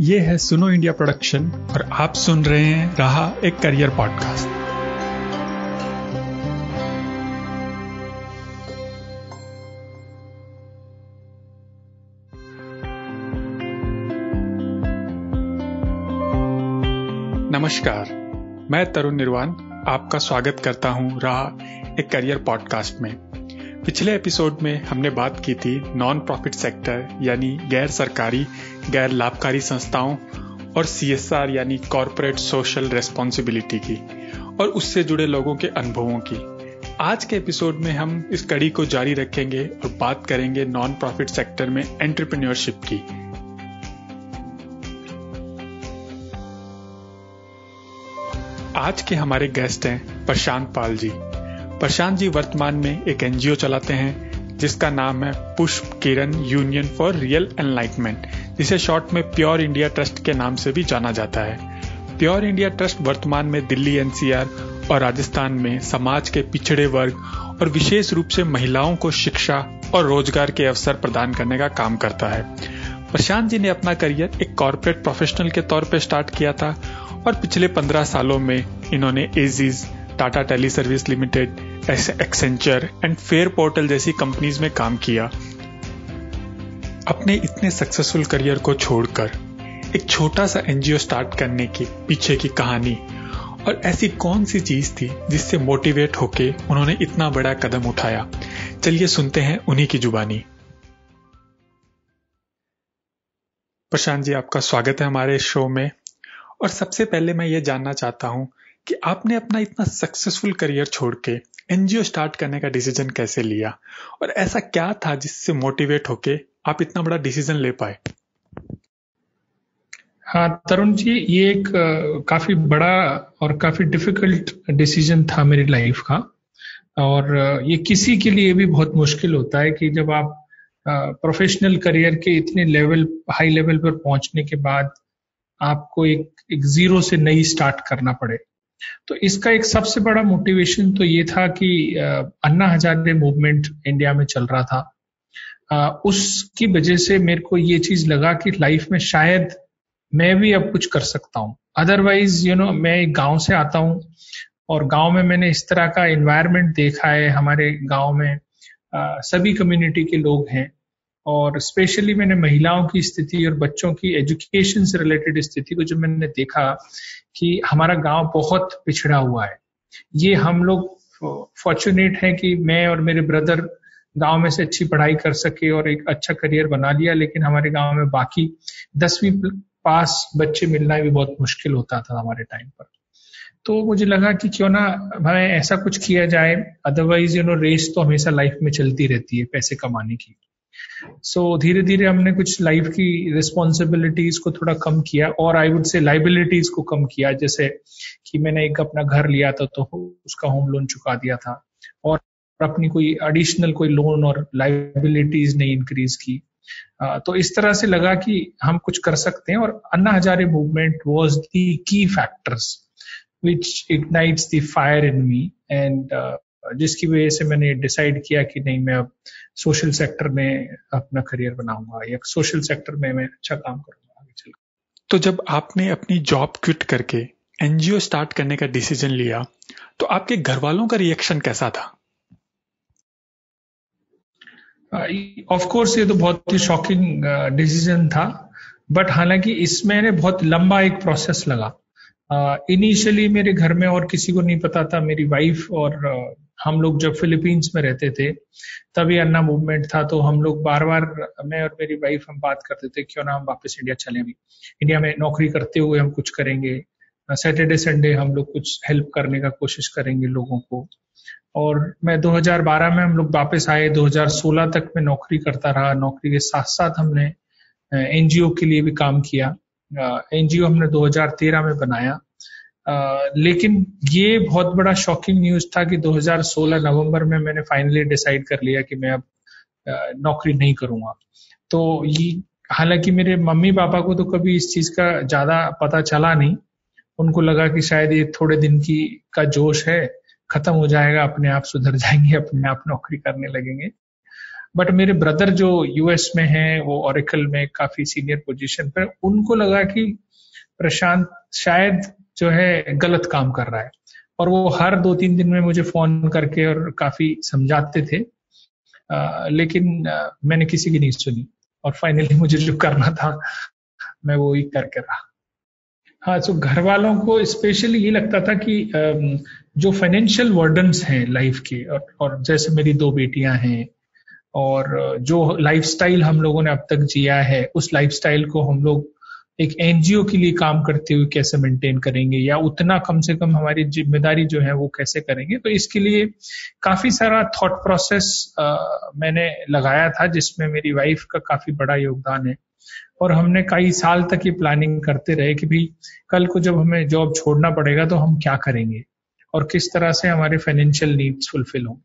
ये है सुनो इंडिया प्रोडक्शन और आप सुन रहे हैं रहा एक करियर पॉडकास्ट। नमस्कार, मैं तरुण निर्वाण, आपका स्वागत करता हूँ रहा एक करियर पॉडकास्ट में। पिछले एपिसोड में हमने बात की थी नॉन प्रॉफिट सेक्टर यानी गैर सरकारी गैर लाभकारी संस्थाओं और सीएसआर यानी कॉरपोरेट सोशल रेस्पॉन्सिबिलिटी की और उससे जुड़े लोगों के अनुभवों की। आज के एपिसोड में हम इस कड़ी को जारी रखेंगे और बात करेंगे नॉन प्रॉफिट सेक्टर में एंटरप्रेन्योरशिप की। आज के हमारे गेस्ट हैं प्रशांत पाल जी। प्रशांत जी वर्तमान में एक एनजीओ चलाते हैं, जिसका नाम है Pushp Kiran Union for Real Enlightenment. जिसे शॉर्ट में प्योर इंडिया ट्रस्ट के नाम से भी जाना जाता है। प्योर इंडिया ट्रस्ट वर्तमान में दिल्ली, एनसीआर और राजस्थान में समाज के पिछड़े वर्ग और विशेष रूप से महिलाओं को शिक्षा और रोज़गार के अवसर प्रदान करने का काम करता है। प्रशांत जी ने अपना करियर एक कॉरपोरेट प्रोफेशनल के तौर पर स्टार्ट किया था और पिछले पंद्रह सालों में इन्होंने aegis Tata tele service limited Accenture and Fareportal जैसी कंपनीज़ में काम किया। अपने इतने सक्सेसफुल करियर को छोड़कर, एक छोटा सा एनजीओ स्टार्ट करने के, पीछे की कहानी, और ऐसी कौन सी चीज़ थी जिससे मोटिवेट होके उन्होंने इतना बड़ा कदम उठाया? चलिए सुनते हैं उन्हीं की जुबानी। प्रशांत जी, आपका स्वागत है हमारे शो में। और सबसे पहले मैं ये जानना चाहता हूँ कि आपने अपना इतना सक्सेसफुल करियर छोड़ के एनजीओ स्टार्ट करने का डिसीज़न कैसे लिया? और ऐसा क्या था जिससे मोटिवेट होके आप इतना बड़ा डिसीज़न ले पाए। हाँ तरुण जी ये एक काफ़ी बड़ा और काफ़ी डिफ़िकल्ट डिसीज़न था मेरी लाइफ का। और ये किसी के लिए भी बहुत मुश्किल होता है कि जब आप प्रोफेशनल करियर के इतने लेवल हाई लेवल पर पहुँचने के बाद आपको एक, एक ज़ीरो से नई स्टार्ट करना पड़े। तो इसका एक सबसे बड़ा मोटिवेशन तो ये था कि अन्ना हजारे मूवमेंट इंडिया में चल रहा था। उसकी वजह से मेरे को ये चीज़ लगा कि लाइफ में शायद मैं भी अब कुछ कर सकता हूँ। अदरवाइज़ यू नो मैं एक गाँव से आता हूँ और गाँव में मैंने इस तरह का एनवायरनमेंट देखा है हमारे गाँव में आ, सभी कम्युनिटी के लोग हैं और स्पेशली मैंने महिलाओं की स्थिति और बच्चों की एजुकेशन से रिलेटेड स्थिति को जब मैंने देखा कि हमारा गाँव बहुत पिछड़ा हुआ है। ये हम लोग फॉर्चुनेट हैं कि मैं और मेरे ब्रदर गाँव में से अच्छी पढ़ाई कर सके और एक अच्छा करियर बना लिया लेकिन हमारे गाँव में बाकी दसवीं पास बच्चे मिलना भी बहुत मुश्किल होता था हमारे टाइम पर। तो मुझे लगा कि क्यों ना हमें ऐसा कुछ किया जाए अदरवाइज़ यू नो रेस तो हमेशा लाइफ में चलती रहती है पैसे कमाने की। सो so, धीरे धीरे हमने कुछ लाइफ की रिस्पॉन्सिबिलिटीज को थोड़ा कम किया और आई वुड से लाइबिलिटीज को कम किया। जैसे कि मैंने एक अपना घर लिया था तो उसका होम लोन चुका दिया था और अपनी कोई एडिशनल कोई लोन और लाइबिलिटीज नहीं इंक्रीज की। तो इस तरह से लगा कि हम कुछ कर सकते हैं और Anna Hazare movement was the key factors which ignites the fire in me and जिसकी वजह से मैंने डिसाइड किया कि नहीं, मैं अब सोशल सेक्टर में अपना करियर बनाऊँगा या सोशल सेक्टर में मैं अच्छा काम करूँगा आगे चल तो जब आपने अपनी जॉब क्विट करके एनजीओ स्टार्ट करने का डिसीज़न लिया तो आपके घर वालों का रिएक्शन कैसा था? ऑफ़ uh, कोर्स ये तो बहुत ही शॉकिंग डिसीज़न uh, था बट हालाँकि इसमें बहुत लंबा एक प्रोसेस लगा। इनिशियली uh, मेरे घर में और किसी को नहीं पता था मेरी वाइफ और uh, हम लोग जब फिलीपींस में रहते थे तभी अन्ना मूवमेंट था तो हम लोग बार बार मैं और मेरी वाइफ हम बात करते थे क्यों ना हम वापस इंडिया चले भी इंडिया में नौकरी करते हुए हम कुछ करेंगे। सैटरडे संडे हम लोग कुछ हेल्प करने का कोशिश करेंगे लोगों को। और मैं 2012 में हम लोग वापस आए 2016 तक मैं नौकरी करता रहा। नौकरी के साथ साथ हमने एनजीओ के लिए भी काम किया। एनजीओ हमने 2013 में बनाया। लेकिन ये बहुत बड़ा शॉकिंग न्यूज़ था कि 2016 नवंबर में मैंने फाइनली डिसाइड कर लिया कि मैं अब नौकरी नहीं करूँगा। तो ये, हालाँकि मेरे मम्मी पापा को तो कभी इस चीज़ का ज़्यादा पता चला नहीं उनको लगा कि शायद ये थोड़े दिन की का जोश है खत्म हो जाएगा अपने आप सुधर जाएँगे अपने आप नौकरी करने लगेंगे। बट मेरे ब्रदर जो यूएस में हैं वो ओरिकल में काफ़ी सीनियर पोजीशन पर उनको लगा कि प्रशांत शायद जो है गलत काम कर रहा है। और वो हर दो तीन दिन में मुझे फ़ोन करके और काफ़ी समझाते थे। आ, लेकिन आ, मैंने किसी की नहीं सुनी। और फाइनली मुझे जो करना था मैं वो ही करके रहा। हाँ तो घर वालों को स्पेशली ये लगता था कि जो फाइनेंशियल वर्डन्स हैं लाइफ के और, और जैसे मेरी दो बेटियाँ हैं और जो लाइफस्टाइल हम लोगों ने अब तक जिया है उस लाइफस्टाइल को हम लोग एक एनजीओ के लिए काम करते हुए कैसे मेंटेन करेंगे या उतना कम से कम हमारी ज़िम्मेदारी जो है वो कैसे करेंगे तो इसके लिए काफ़ी सारा थॉट प्रोसेस मैंने लगाया था जिसमें मेरी वाइफ का काफ़ी बड़ा योगदान है। और हमने कई साल तक ये प्लानिंग करते रहे कि भाई, कल को जब हमें जॉब छोड़ना पड़ेगा तो हम क्या करेंगे? और किस तरह से हमारे फाइनेंशियल नीड्स फुलफिल होंगे?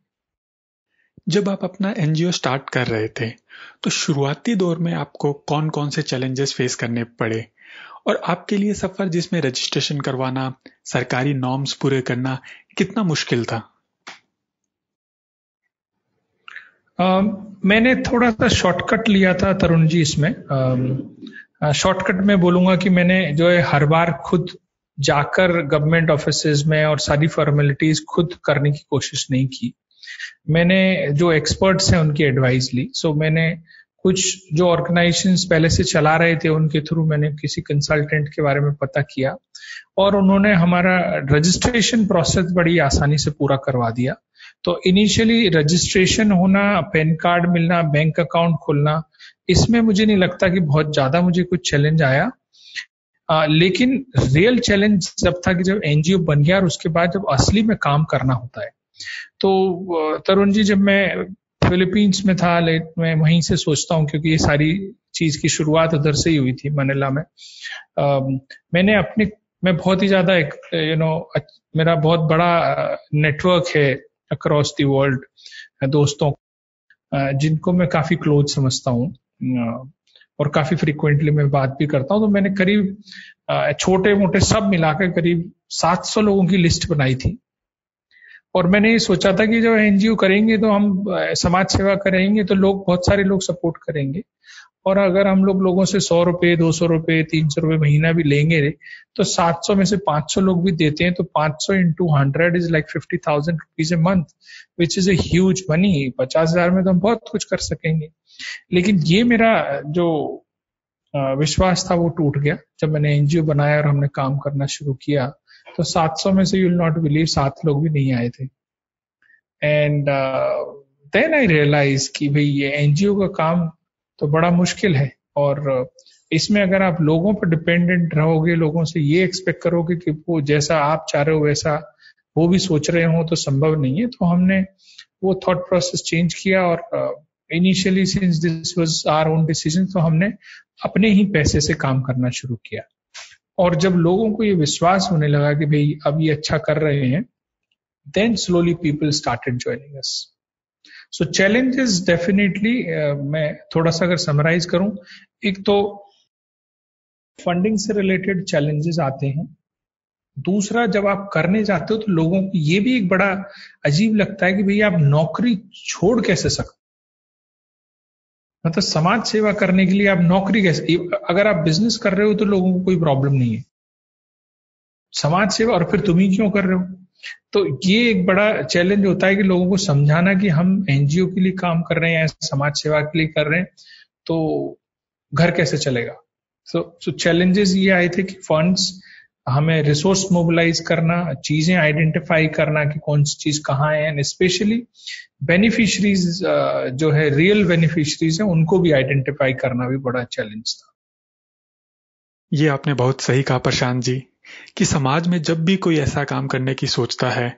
जब आप अपना एनजीओ स्टार्ट कर रहे थे तो शुरुआती दौर में आपको कौन कौन से चैलेंजेस फेस करने पड़े? और आपके लिए सफ़र जिसमें रजिस्ट्रेशन करवाना, सरकारी नॉर्म्स पूरे करना, कितना मुश्किल था Uh, मैंने थोड़ा सा शॉर्टकट लिया था तरुण जी इसमें। शॉर्टकट uh, में बोलूँगा कि मैंने जो है हर बार खुद जाकर गवर्नमेंट ऑफ़िस में और सारी फॉर्मेलिटीज खुद करने की कोशिश नहीं की। मैंने जो एक्सपर्ट्स हैं उनकी एडवाइस ली। सो so, मैंने कुछ जो ऑर्गेनाइजेशन पहले से चला रहे थे उनके थ्रू मैंने किसी कंसल्टेंट के बारे में पता किया। और उन्होंने हमारा रजिस्ट्रेशन प्रोसेस बड़ी आसानी से पूरा करवा दिया। तो इनिशियली रजिस्ट्रेशन होना पैन कार्ड मिलना बैंक अकाउंट खोलना इसमें मुझे नहीं लगता कि बहुत ज़्यादा मुझे कुछ चैलेंज आया। आ, लेकिन रियल चैलेंज जब था कि जब एनजीओ बन गया और उसके बाद जब असली में काम करना होता है। तो तरुण जी जब मैं फिलीपींस में था लेट मैं वहीं से सोचता हूँ क्योंकि ये सारी चीज़ की शुरुआत उधर से ही हुई थी मनीला में। आ, मैंने अपने मैं बहुत ही ज़्यादा एक यू नो मेरा बहुत बड़ा नेटवर्क है अक्रॉस द वर्ल्ड दोस्तों जिनको मैं काफ़ी क्लोज समझता हूँ और काफ़ी फ्रिक्वेंटली मैं बात भी करता हूँ तो मैंने करीब छोटे मोटे सब मिलाकर करीब 700 लोगों की लिस्ट बनाई थी। और मैंने ये सोचा था कि जब एनजीओ करेंगे तो हम समाज सेवा करेंगे तो लोग, बहुत सारे लोग सपोर्ट करेंगे। और अगर हम लोग लोगों से सौ रुपए, दो सौ रुपए, तीन सौ रुपए महीना भी लेंगे तो सात सौ में से पाँच सौ लोग भी देते हैं तो पाँच सौ into hundred is like fifty thousand rupees a month which is a huge money पचास हज़ार में तो हम बहुत कुछ कर सकेंगे। लेकिन ये मेरा जो विश्वास था वो टूट गया। जब मैंने एनजीओ बनाया और हमने काम करना शुरू किया तो 700 में से यूल नॉट बिलीव सात लोग भी नहीं आए थे। एंड देन आई रियलाइज़ कि भाई ये एनजीओ का काम तो बड़ा मुश्किल है। और इसमें अगर आप लोगों पर डिपेंडेंट रहोगे, लोगों से ये एक्सपेक्ट करोगे कि वो जैसा आप चाह रहे हो, वैसा वो भी सोच रहे हो तो संभव नहीं है। तो हमने वो थॉट प्रोसेस चेंज किया और initially since this was our own decision तो हमने अपने ही पैसे से काम करना शुरू किया। और जब लोगों को ये विश्वास होने लगा कि भाई अब ये अच्छा कर रहे हैं then slowly people started joining us so challenges definitely मैं थोड़ा सा अगर समराइज करूँ, एक तो फंडिंग से रिलेटेड चैलेंजेस आते हैं। दूसरा, जब आप करने जाते हो तो लोगों को ये भी एक बड़ा अजीब लगता है कि भाई, आप नौकरी छोड़ कैसे सकते मतलब समाज सेवा करने के लिए आप नौकरी कैसे अगर आप बिज़नेस कर रहे हो तो लोगों को कोई प्रॉब्लम नहीं है। समाज सेवा, और फिर तुम ही क्यों कर रहे हो? तो ये एक बड़ा चैलेंज होता है कि लोगों को समझाना कि हम एनजीओ के लिए काम कर रहे हैं या समाज सेवा के लिए कर रहे हैं तो घर कैसे चलेगा? सो चैलेंजेस ये आए थे कि फंड्स हमें रिसोर्स मोबिलाइज करना, चीज़ें आइडेंटिफाई करना कि कौन सी चीज़ कहाँ है एंड स्पेशली बेनिफिशरीज जो है रियल बेनिफिशरीज है, उनको भी आइडेंटिफाई करना भी बड़ा चैलेंज था। ये आपने बहुत सही कहा प्रशांत जी। कि समाज में जब भी कोई ऐसा काम करने की सोचता है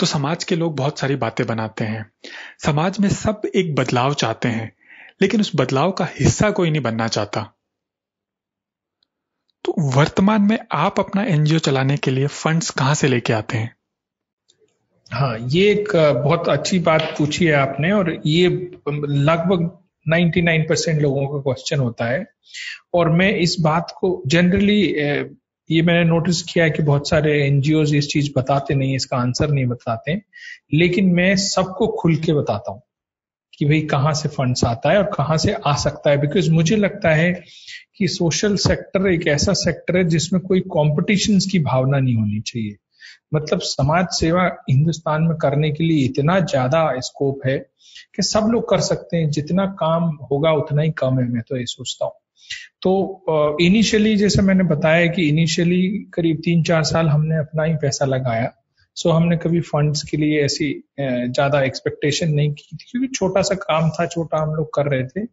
तो समाज के लोग बहुत सारी बातें बनाते हैं। समाज में सब एक बदलाव चाहते हैं, लेकिन उस बदलाव का हिस्सा कोई नहीं बनना चाहता। तो वर्तमान में आप अपना एनजीओ चलाने के लिए फंड्स कहाँ से लेके आते हैं? हाँ ये एक बहुत अच्छी बात पूछी है आपने, और ये लगभग 99 परसेंट लोगों का क्वेश्चन होता है। और मैं इस बात को जनरली ये मैंने नोटिस किया है कि बहुत सारे एनजीओ इस चीज़ बताते नहीं, इसका आंसर नहीं बताते लेकिन मैं सबको खुल के बताता हूँ कि भाई कहाँ से फंड्स आता है और कहाँ से आ सकता है। बिकॉज़ मुझे लगता है कि सोशल सेक्टर एक ऐसा सेक्टर है जिसमें कोई कॉम्पिटिशन की भावना नहीं होनी चाहिए। मतलब समाज सेवा हिंदुस्तान में करने के लिए इतना ज़्यादा स्कोप है कि सब लोग कर सकते हैं। जितना काम होगा उतना ही कम है, मैं तो ये सोचता हूँ। तो इनिशियली जैसे मैंने बताया कि इनिशियली करीब तीन चार साल हमने अपना ही पैसा लगाया। सो so, हमने कभी फंड्स के लिए ऐसी ज़्यादा एक्सपेक्टेशन नहीं की थी क्योंकि छोटा सा काम था छोटा हम लोग कर रहे थे।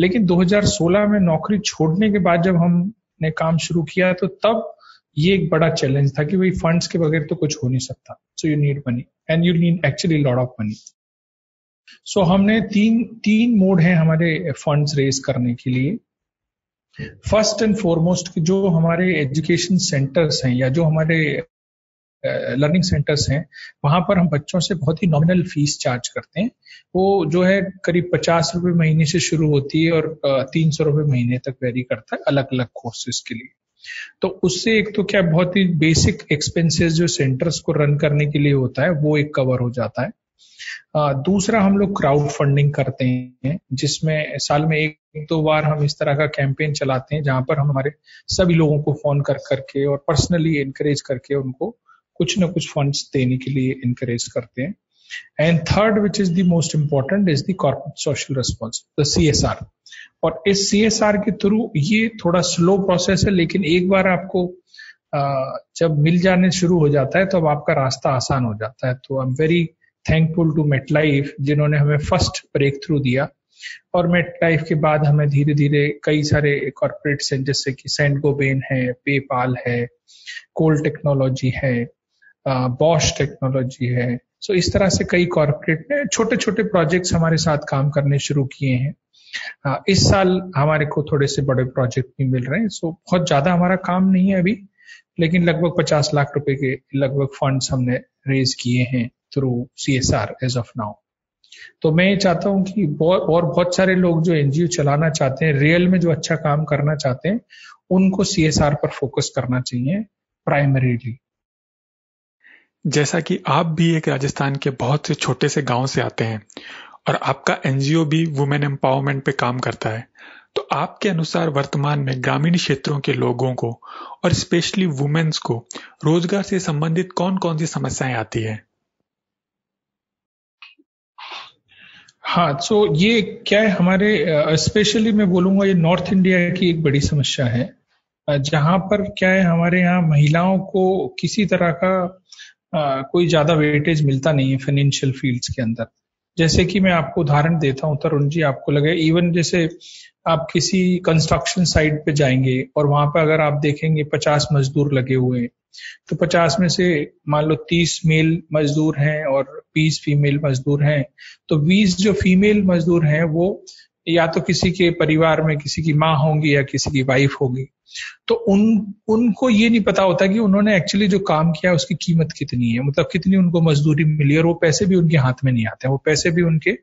लेकिन 2016 में नौकरी छोड़ने के बाद जब हमने काम शुरू किया तो तब ये एक बड़ा चैलेंज था कि भाई फंड्स के बगैर तो कुछ हो नहीं सकता। So you need money and you need actually lot of money so हमने तीन तीन मोड है हमारे फंड्स रेज करने के लिए। फ़र्स्ट एंड फॉरमोस्ट जो हमारे एजुकेशन सेंटर्स हैं या जो हमारे लर्निंग सेंटर्स हैं, वहाँ पर हम बच्चों से बहुत ही नॉमिनल फ़ीस चार्ज करते हैं। वो जो है करीब पचास रुपए महीने से शुरू होती है और तीन सौ रुपए महीने तक वेरी करता है अलग अलग कोर्सेज के लिए। तो उससे एक तो क्या बहुत ही बेसिक एक्सपेंसेस जो सेंटर्स को रन करने के लिए होता है, वो एक कवर हो जाता है। दूसरा हम लोग क्राउड फंडिंग करते हैं, जिसमें साल में एक दो बार हम इस तरह का कैंपेन चलाते हैं, जहाँ पर हम हमारे सभी लोगों को फ़ोन कर करके और पर्सनली एनकरेज करके उनको कुछ ना कुछ फंड्स देने के लिए इनकरेज करते हैं। And third which is the most important is the corporate social response the C S R और इस सी एस आर के थ्रू ये थोड़ा स्लो प्रोसेस है, लेकिन एक बार आपको जब मिल जाने शुरू हो जाता है तो अब आपका रास्ता आसान हो जाता है। तो I am very thankful to MetLife जिन्होंने हमें फ़र्स्ट ब्रेक थ्रू दिया। और मेट लाइफ के बाद हमें धीरे धीरे कई सारे कॉर्पोरेट्स हैं जैसे कि सेंट गोबेन है पेपाल है कोल टेक्नोलॉजी है बॉश टेक्नोलॉजी है। सो so, इस तरह से कई कॉरपोरेट ने छोटे छोटे प्रोजेक्ट्स हमारे साथ काम करने शुरू किए हैं। इस साल हमारे को थोड़े से बड़े प्रोजेक्ट भी मिल रहे हैं। सो so, बहुत ज़्यादा हमारा काम नहीं है अभी लेकिन लगभग पचास लाख रुपए के लगभग फंड्स हमने रेज किए हैं। Through C S R as of now तो मैं ये चाहता हूँ कि और बहुत सारे लोग जो एनजीओ चलाना चाहते हैं रियल में जो अच्छा काम करना चाहते हैं, उनको सी एस आर पर फोकस करना चाहिए प्राइमरीली जैसा कि आप भी एक राजस्थान के बहुत से छोटे से गाँव से आते हैं, और आपका एनजीओ भी वुमेन एम्पावरमेंट पे काम करता है तो आपके अनुसार वर्तमान में ग्रामीण क्षेत्रों के लोगों को, और स्पेशली वुमेन्स को, रोज़गार से संबंधित कौन कौन सी समस्याएँ आती है? हाँ तो so ये क्या है हमारे स्पेशली मैं बोलूँगा ये नॉर्थ इंडिया की एक बड़ी समस्या है। जहाँ पर क्या है, हमारे यहाँ महिलाओं को किसी तरह का कोई ज़्यादा वेटेज मिलता नहीं है फाइनेंशियल फील्ड्स के अंदर। जैसे कि मैं आपको उदाहरण देता हूँ, तरुण जी, आपको लगे इवन जैसे आप किसी कंस्ट्रक्शन साइट पे जाएँगे और वहाँ पर अगर आप देखेंगे पचास मजदूर लगे हुए हैं तो पचास में से मान लो तीस मेल मजदूर हैं और बीस फीमेल मजदूर हैं तो बीस जो फीमेल मजदूर हैं वो या तो किसी के परिवार में किसी की माँ होंगी या किसी की वाइफ होगी। तो उन, उनको ये नहीं पता होता कि उन्होंने एक्चुअली जो काम किया उसकी कीमत कितनी है मतलब कितनी उनको मजदूरी मिली और वो पैसे भी उनके हाथ में नहीं आते, वो पैसे भी उनके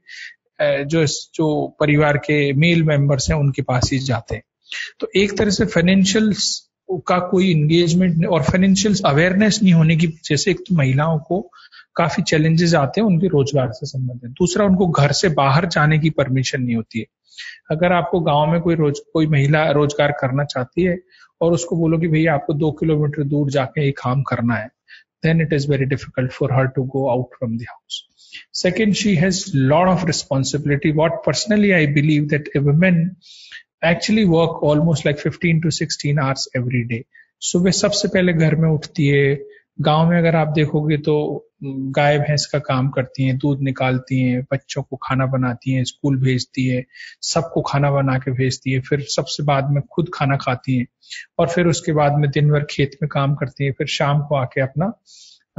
जो जो परिवार के मेल मेंबर्स हैं उनके पास ही जाते हैं। तो एक तरह से फाइनेंशियल का कोई इंगेजमेंट और फाइनेंशियल अवेयरनेस नहीं होने की वजह से एक तो महिलाओं को काफ़ी चैलेंजेस आते हैं उनके रोज़गार से संबंधित। दूसरा उनको घर से बाहर जाने की परमिशन नहीं होती है। अगर आपको गाँव में कोई रोज कोई महिला रोज़गार करना चाहती है और उसको बोलो कि भैया आपको दो किलोमीटर दूर जाके ये काम करना है then it is very difficult for her to go out from the house Second, she has lot of responsibility. What personally I believe that a woman actually work almost like 15 to 16 hours every day. सुबह सबसे पहले घर में उठती है गाँव में अगर आप देखोगे तो गाय भैंस का काम करती हैं दूध निकालती हैं बच्चों को खाना बनाती हैं स्कूल भेजती है सबको खाना बना के भेजती है फिर सबसे बाद में खुद खाना खाती हैं और फिर उसके बाद में दिन भर खेत में काम करती हैं फिर शाम को आके अपना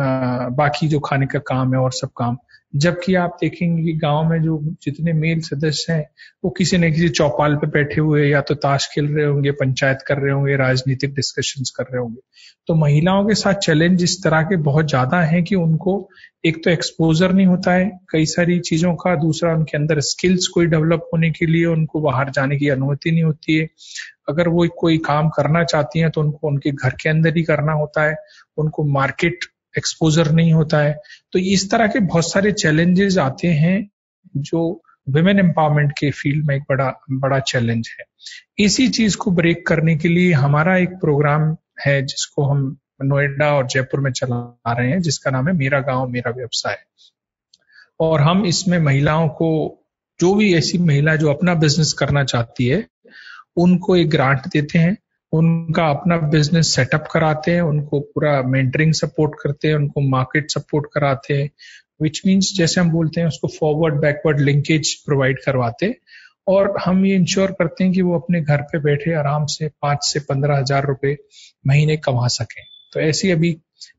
आ, बाकी जो खाने का काम है और सब काम जबकि आप देखेंगे कि गाँव में जो जितने मेल सदस्य हैं, वो किसी न किसी चौपाल पे बैठे हुए या तो ताश खेल रहे होंगे, पंचायत कर रहे होंगे, राजनीतिक डिस्कशंस कर रहे होंगे। तो महिलाओं के साथ चैलेंज इस तरह के बहुत ज़्यादा है कि उनको एक तो एक्सपोजर नहीं होता है कई सारी चीज़ों का, दूसरा उनके अंदर स्किल्स कोई डेवलप होने के लिए उनको बाहर जाने की अनुमति नहीं होती है। अगर वो कोई काम करना चाहती हैं तो उनको उनके घर के अंदर ही करना होता है, उनको मार्केट एक्सपोजर नहीं होता है। तो इस तरह के बहुत सारे चैलेंजेस आते हैं जो वुमेन एम्पावरमेंट के फ़ील्ड में एक बड़ा बड़ा चैलेंज है। इसी चीज़ को ब्रेक करने के लिए हमारा एक प्रोग्राम है जिसको हम नोएडा और जयपुर में चला रहे हैं, जिसका नाम है मेरा गाँव, मेरा व्यवसाय। और हम इसमें महिलाओं को, जो भी ऐसी महिला जो अपना बिज़नेस करना चाहती है, उनको एक ग्रांट देते हैं। उनका अपना बिज़नेस सेटअप कराते हैं, उनको पूरा मेंटरिंग सपोर्ट करते हैं, उनको मार्केट सपोर्ट कराते हैं विच मीन्स जैसे हम बोलते हैं, उसको फॉरवर्ड बैकवर्ड लिंकेज प्रोवाइड करवाते और हम ये इंश्योर करते हैं कि वो अपने घर पे बैठे आराम से पाँच से पंद्रह हज़ार रुपए महीने कमा सकें। तो ऐसी अभी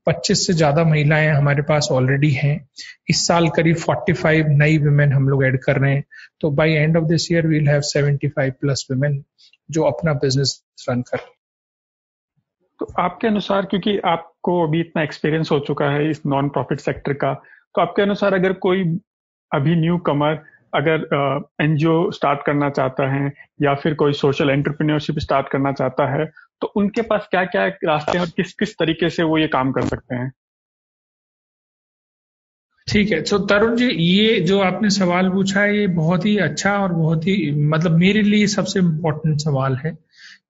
25 से ज़्यादा महिलाएँ हमारे पास ऑलरेडी हैं। इस साल करीब 45 नई वुमेन हम लोग ऐड कर रहे हैं। तो by end of this year we'll have 75 plus women जो अपना बिज़नेस रन कर तो आपके अनुसार, क्योंकि आपको अभी इतना एक्सपीरियंस हो चुका है इस नॉन प्रॉफिट सेक्टर का तो आपके अनुसार अगर कोई अभी न्यू कमर अगर एनजीओ स्टार्ट करना चाहता है या फिर कोई सोशल एंटरप्रेन्योरशिप स्टार्ट करना चाहता है तो उनके पास क्या क्या रास्ते हैं और किस किस तरीके से वो ये काम कर सकते हैं? ठीक है। तो तरुण जी, ये जो आपने सवाल पूछा है, ये बहुत ही अच्छा और बहुत ही मतलब मेरे लिए सबसे इम्पोर्टेंट सवाल है,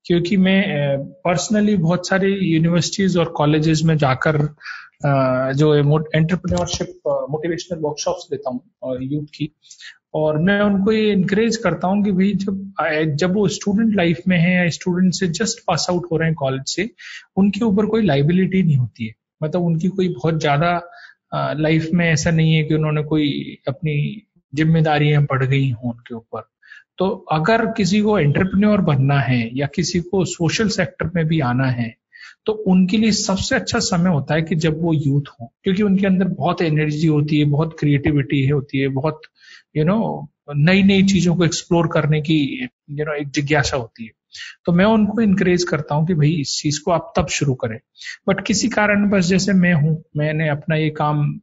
क्योंकि मैं पर्सनली बहुत सारे यूनिवर्सिटीज और कॉलेजेस में जाकर जो एंटरप्रेन्योरशिप मोटिवेशनल वर्कशॉप्स देता हूँ यूथ की, और मैं उनको ये इनक्रेज करता हूँ कि भाई जब जब वो स्टूडेंट लाइफ में है या स्टूडेंट से जस्ट पास आउट हो रहे हैं कॉलेज से, उनके ऊपर कोई लाइबिलिटी नहीं होती है। मतलब उनकी कोई बहुत ज़्यादा लाइफ में ऐसा नहीं है कि उन्होंने कोई अपनी जिम्मेदारियाँ बढ़ गई हों उनके ऊपर। तो अगर किसी को एंटरप्रेन्योर बनना है या किसी को सोशल सेक्टर में भी आना है तो उनके लिए सबसे अच्छा समय होता है कि जब वो यूथ हो, क्योंकि उनके अंदर बहुत एनर्जी होती है, बहुत क्रिएटिविटी होती है, बहुत यू नो नई नई चीज़ों को एक्सप्लोर करने की यू नो एक जिज्ञासा होती है। तो मैं उनको इनकरेज करता हूँ कि भाई इस चीज़ को आप तब शुरू करें। बट किसी कारण बस जैसे मैं हूँ, मैंने अपना ये काम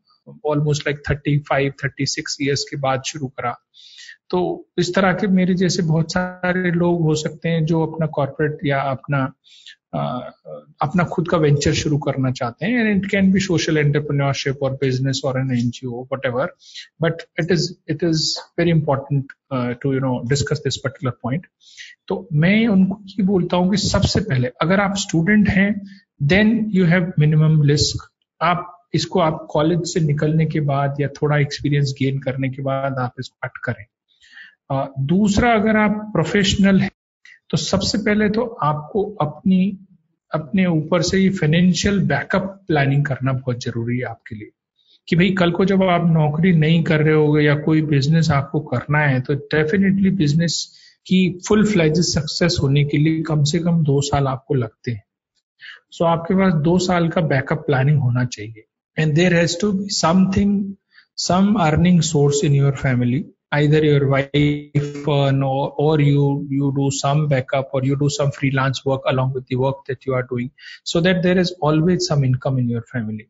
almost like thirty five thirty six years के बाद शुरू करा। तो इस तरह के मेरे जैसे बहुत सारे लोग हो सकते हैं जो अपना कॉरपोरेट या अपना आ, अपना खुद का वेंचर शुरू करना चाहते हैं। And it can be social entrepreneurship और बिज़नेस और an NGO whatever but it is it is very important to you know discuss this particular point तो मैं उनको ये बोलता हूँ कि सबसे पहले अगर आप स्टूडेंट हैं then you have minimum risk आप इसको आप कॉलेज से निकलने के बाद या थोड़ा एक्सपीरियंस गेन करने के बाद आप इसको कट करें। दूसरा अगर आप प्रोफेशनल है तो सबसे पहले तो आपको अपनी अपने ऊपर से ये फाइनेंशियल बैकअप प्लानिंग करना बहुत ज़रूरी है आपके लिए। कि भाई कल को जब आप नौकरी नहीं कर रहे हो या कोई बिज़नेस आपको करना है तो डेफिनेटली बिज़नेस की फुल फ्लैज सक्सेस होने के लिए कम से कम दो साल आपको लगते हैं। सो so, आपके पास दो साल का बैकअप प्लानिंग होना चाहिए। And there has to be something some earning source in your family either your wife uh, no, or you you do some backup or you do some freelance work along with the work that you are doing so that there is always some income in your family.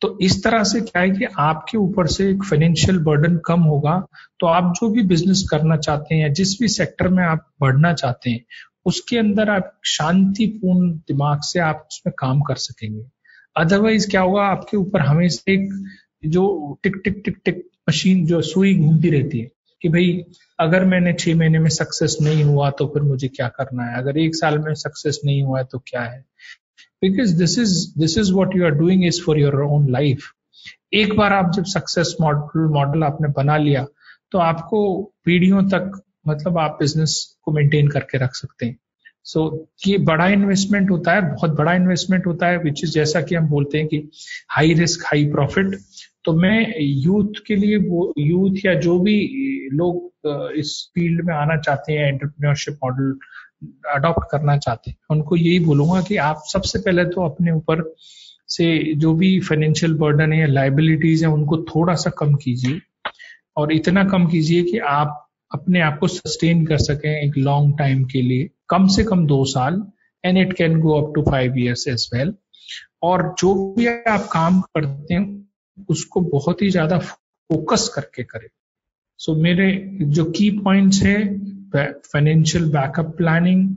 तो इस तरह से क्या है कि आपके ऊपर से एक फाइनेंशियल बर्डन कम होगा तो आप जो भी बिज़नेस करना चाहते हैं या जिस भी सेक्टर में आप बढ़ना चाहते हैं उसके अंदर आप शांतिपूर्ण दिमाग से आप उसमें काम कर सकेंगे। अदरवाइज़ क्या होगा आपके ऊपर हमेशा एक जो टिक टिक टिक टिक मशीन जो सुई घूमती रहती है। कि भाई, अगर मैंने छह महीने में सक्सेस नहीं हुआ तो फिर मुझे क्या करना है? अगर एक साल में सक्सेस नहीं हुआ है तो क्या है? Because this is this is what you are doing is for your own life एक बार आप जब सक्सेस मॉडल मॉडल आपने बना लिया तो आपको पीढ़ियों तक मतलब आप बिज़नेस को मेंटेन करके रख सकते हैं। सो ये बड़ा इन्वेस्टमेंट होता है, बहुत बड़ा इन्वेस्टमेंट होता है विच इज़ जैसा कि हम बोलते हैं कि हाई रिस्क हाई प्रॉफिट तो मैं यूथ के लिए वो यूथ या जो भी लोग इस फ़ील्ड में आना चाहते हैं एंटरप्रेन्योरशिप मॉडल अडॉप्ट करना चाहते हैं, उनको यही बोलूँगा कि आप सबसे पहले तो अपने ऊपर से जो भी फाइनेंशियल बर्डन है लाइबिलिटीज है, उनको थोड़ा सा कम कीजिए और इतना कम कीजिए कि आप अपने आप को सस्टेन कर सकें एक लॉन्ग टाइम के लिए। कम से कम दो साल and it can go up to five years as well और जो भी आप काम करते हैं उसको बहुत ही ज़्यादा फोकस करके करें। सो so, मेरे जो की पॉइंट्स है financial backup planning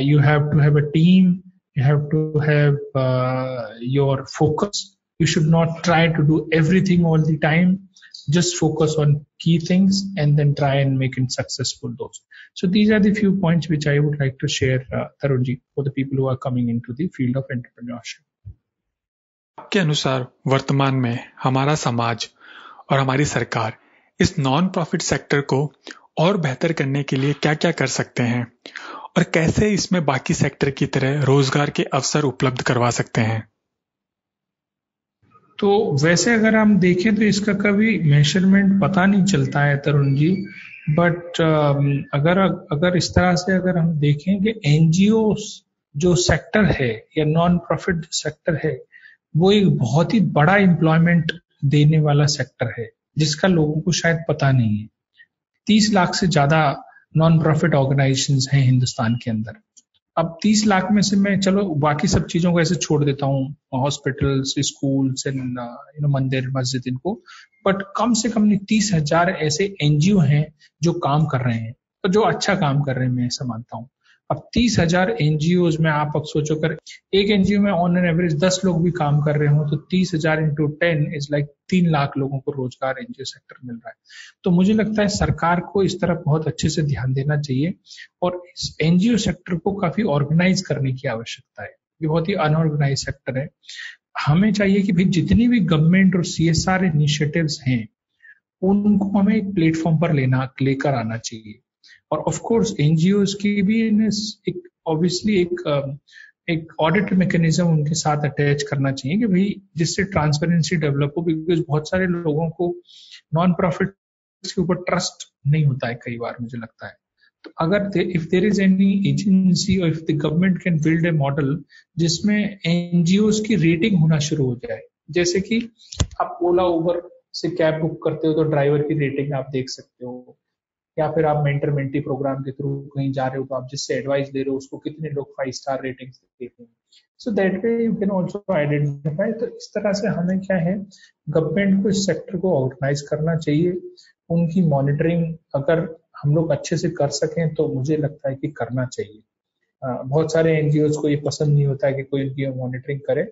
you have to have a team have to have uh, your focus. You should not try to do everything all the time. Just focus on key things and then try and make it successful those so these are the few points which i would like to share uh, Tarunji, for the people who are coming into the field of entrepreneurship आपके अनुसार वर्तमान में हमारा समाज और हमारी सरकार इस नॉन प्रॉफिट सेक्टर को और बेहतर करने के लिए क्या क्या कर सकते हैं और कैसे इसमें बाकी सेक्टर की तरह रोज़गार के अवसर उपलब्ध करवा सकते हैं तो वैसे अगर हम देखें तो इसका कभी मेज़रमेंट पता नहीं चलता है तरुण जी बट अगर अगर इस तरह से अगर हम देखें कि एनजीओ जो सेक्टर है या नॉन प्रॉफिट सेक्टर है, वो एक बहुत ही बड़ा एम्प्लॉयमेंट देने वाला सेक्टर है, जिसका लोगों को शायद पता नहीं है। तीस लाख से ज़्यादा नॉन प्रॉफिट ऑर्गेनाइजेशन हैं हिंदुस्तान के अंदर। अब तीस लाख में से मैं, चलो, बाकी सब चीज़ों को ऐसे छोड़ देता हूँ हॉस्पिटल्स स्कूल्स यू नो मंदिर, मस्जिद इनको। बट कम से कम तीस हज़ार ऐसे एनजीओ हैं जो काम कर रहे हैं तो जो अच्छा काम कर रहे हैं, मैं ऐसा मानता हूँ। अब तीस हज़ार एनजीओ में आप अब सोचो कर एक एनजीओ में ऑन एन एवरेज दस लोग भी काम कर रहे हो तो तीस हज़ार इंटू टेन इज़ लाइक तीन लाख लोगों को रोज़गार एनजीओ सेक्टर मिल रहा है। तो मुझे लगता है सरकार को इस तरफ़ बहुत अच्छे से ध्यान देना चाहिए और इस एनजीओ सेक्टर को काफ़ी ऑर्गेनाइज करने की आवश्यकता है। ये बहुत ही अनऑर्गेनाइज सेक्टर है। हमें चाहिए कि भाई जितनी भी गवर्नमेंट और सी एस आर इनिशिएटिव्स हैं, उनको हमें एक प्लेटफॉर्म पर लेना, लेकर आना चाहिए। और ऑफ़ कोर्स एनजीओ की भी एक ऑब्वियसली एक um, एक ऑडिट मैकेनिज्म उनके साथ अटैच करना चाहिए कि भाई जिससे ट्रांसपेरेंसी डेवलप हो बिकॉज़ बहुत सारे लोगों को नॉन प्रॉफिट के ऊपर ट्रस्ट नहीं होता है कई बार मुझे लगता है। तो अगर if there is any agency और if the government can build a model जिसमें एनजीओ की रेटिंग होना शुरू हो जाए जैसे कि आप ओला उबर से कैब बुक करते हो तो ड्राइवर की रेटिंग आप देख सकते हो या फिर आप मेंटर मेंटी प्रोग्राम के थ्रू कहीं जा रहे हो तो आप जिससे एडवाइस दे रहे हो उसको कितने लोग फाइव स्टार रेटिंग देते हैं? So that way you can also identify तो इस तरह से हमें क्या है? गवर्नमेंट को इस सेक्टर को ऑर्गेनाइज करना चाहिए। उनकी मॉनिटरिंग अगर हम लोग अच्छे से कर सकें तो मुझे लगता है कि करना चाहिए। uh, बहुत सारे एनजीओ को ये पसंद नहीं होता है कि कोई उनकी मॉनिटरिंग करे।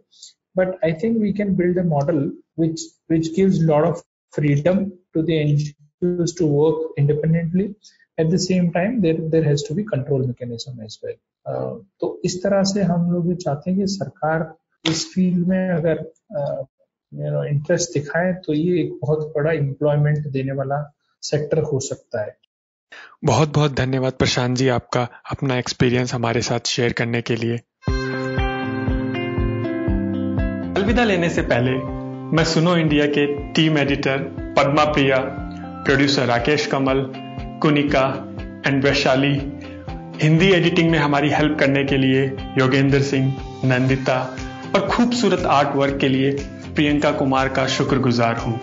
But I think we can build a model which which gives lot of freedom to the used to work independently. At the same time there there has to be control mechanism as well. Uh, तो इस तरह से हम लोग भी चाहते हैं कि सरकार इस फ़ील्ड में अगर यू नो इंटरेस्ट दिखाए तो ये एक बहुत बड़ा एम्प्लॉयमेंट देने वाला सेक्टर हो सकता है। बहुत बहुत धन्यवाद प्रशांत जी आपका अपना एक्सपीरियंस हमारे साथ शेयर करने के लिए। अलविदा लेने से पहले मैं सुनो इंडिया के team editor Padma Priya producer Rakesh Kamal, Kunika and Vaishali. Hindi editing में हमारी हेल्प करने के लिए योगेंद्र सिंह, नंदिता और खूबसूरत आर्ट वर्क के लिए प्रियंका कुमार का शुक्रगुजार हूँ।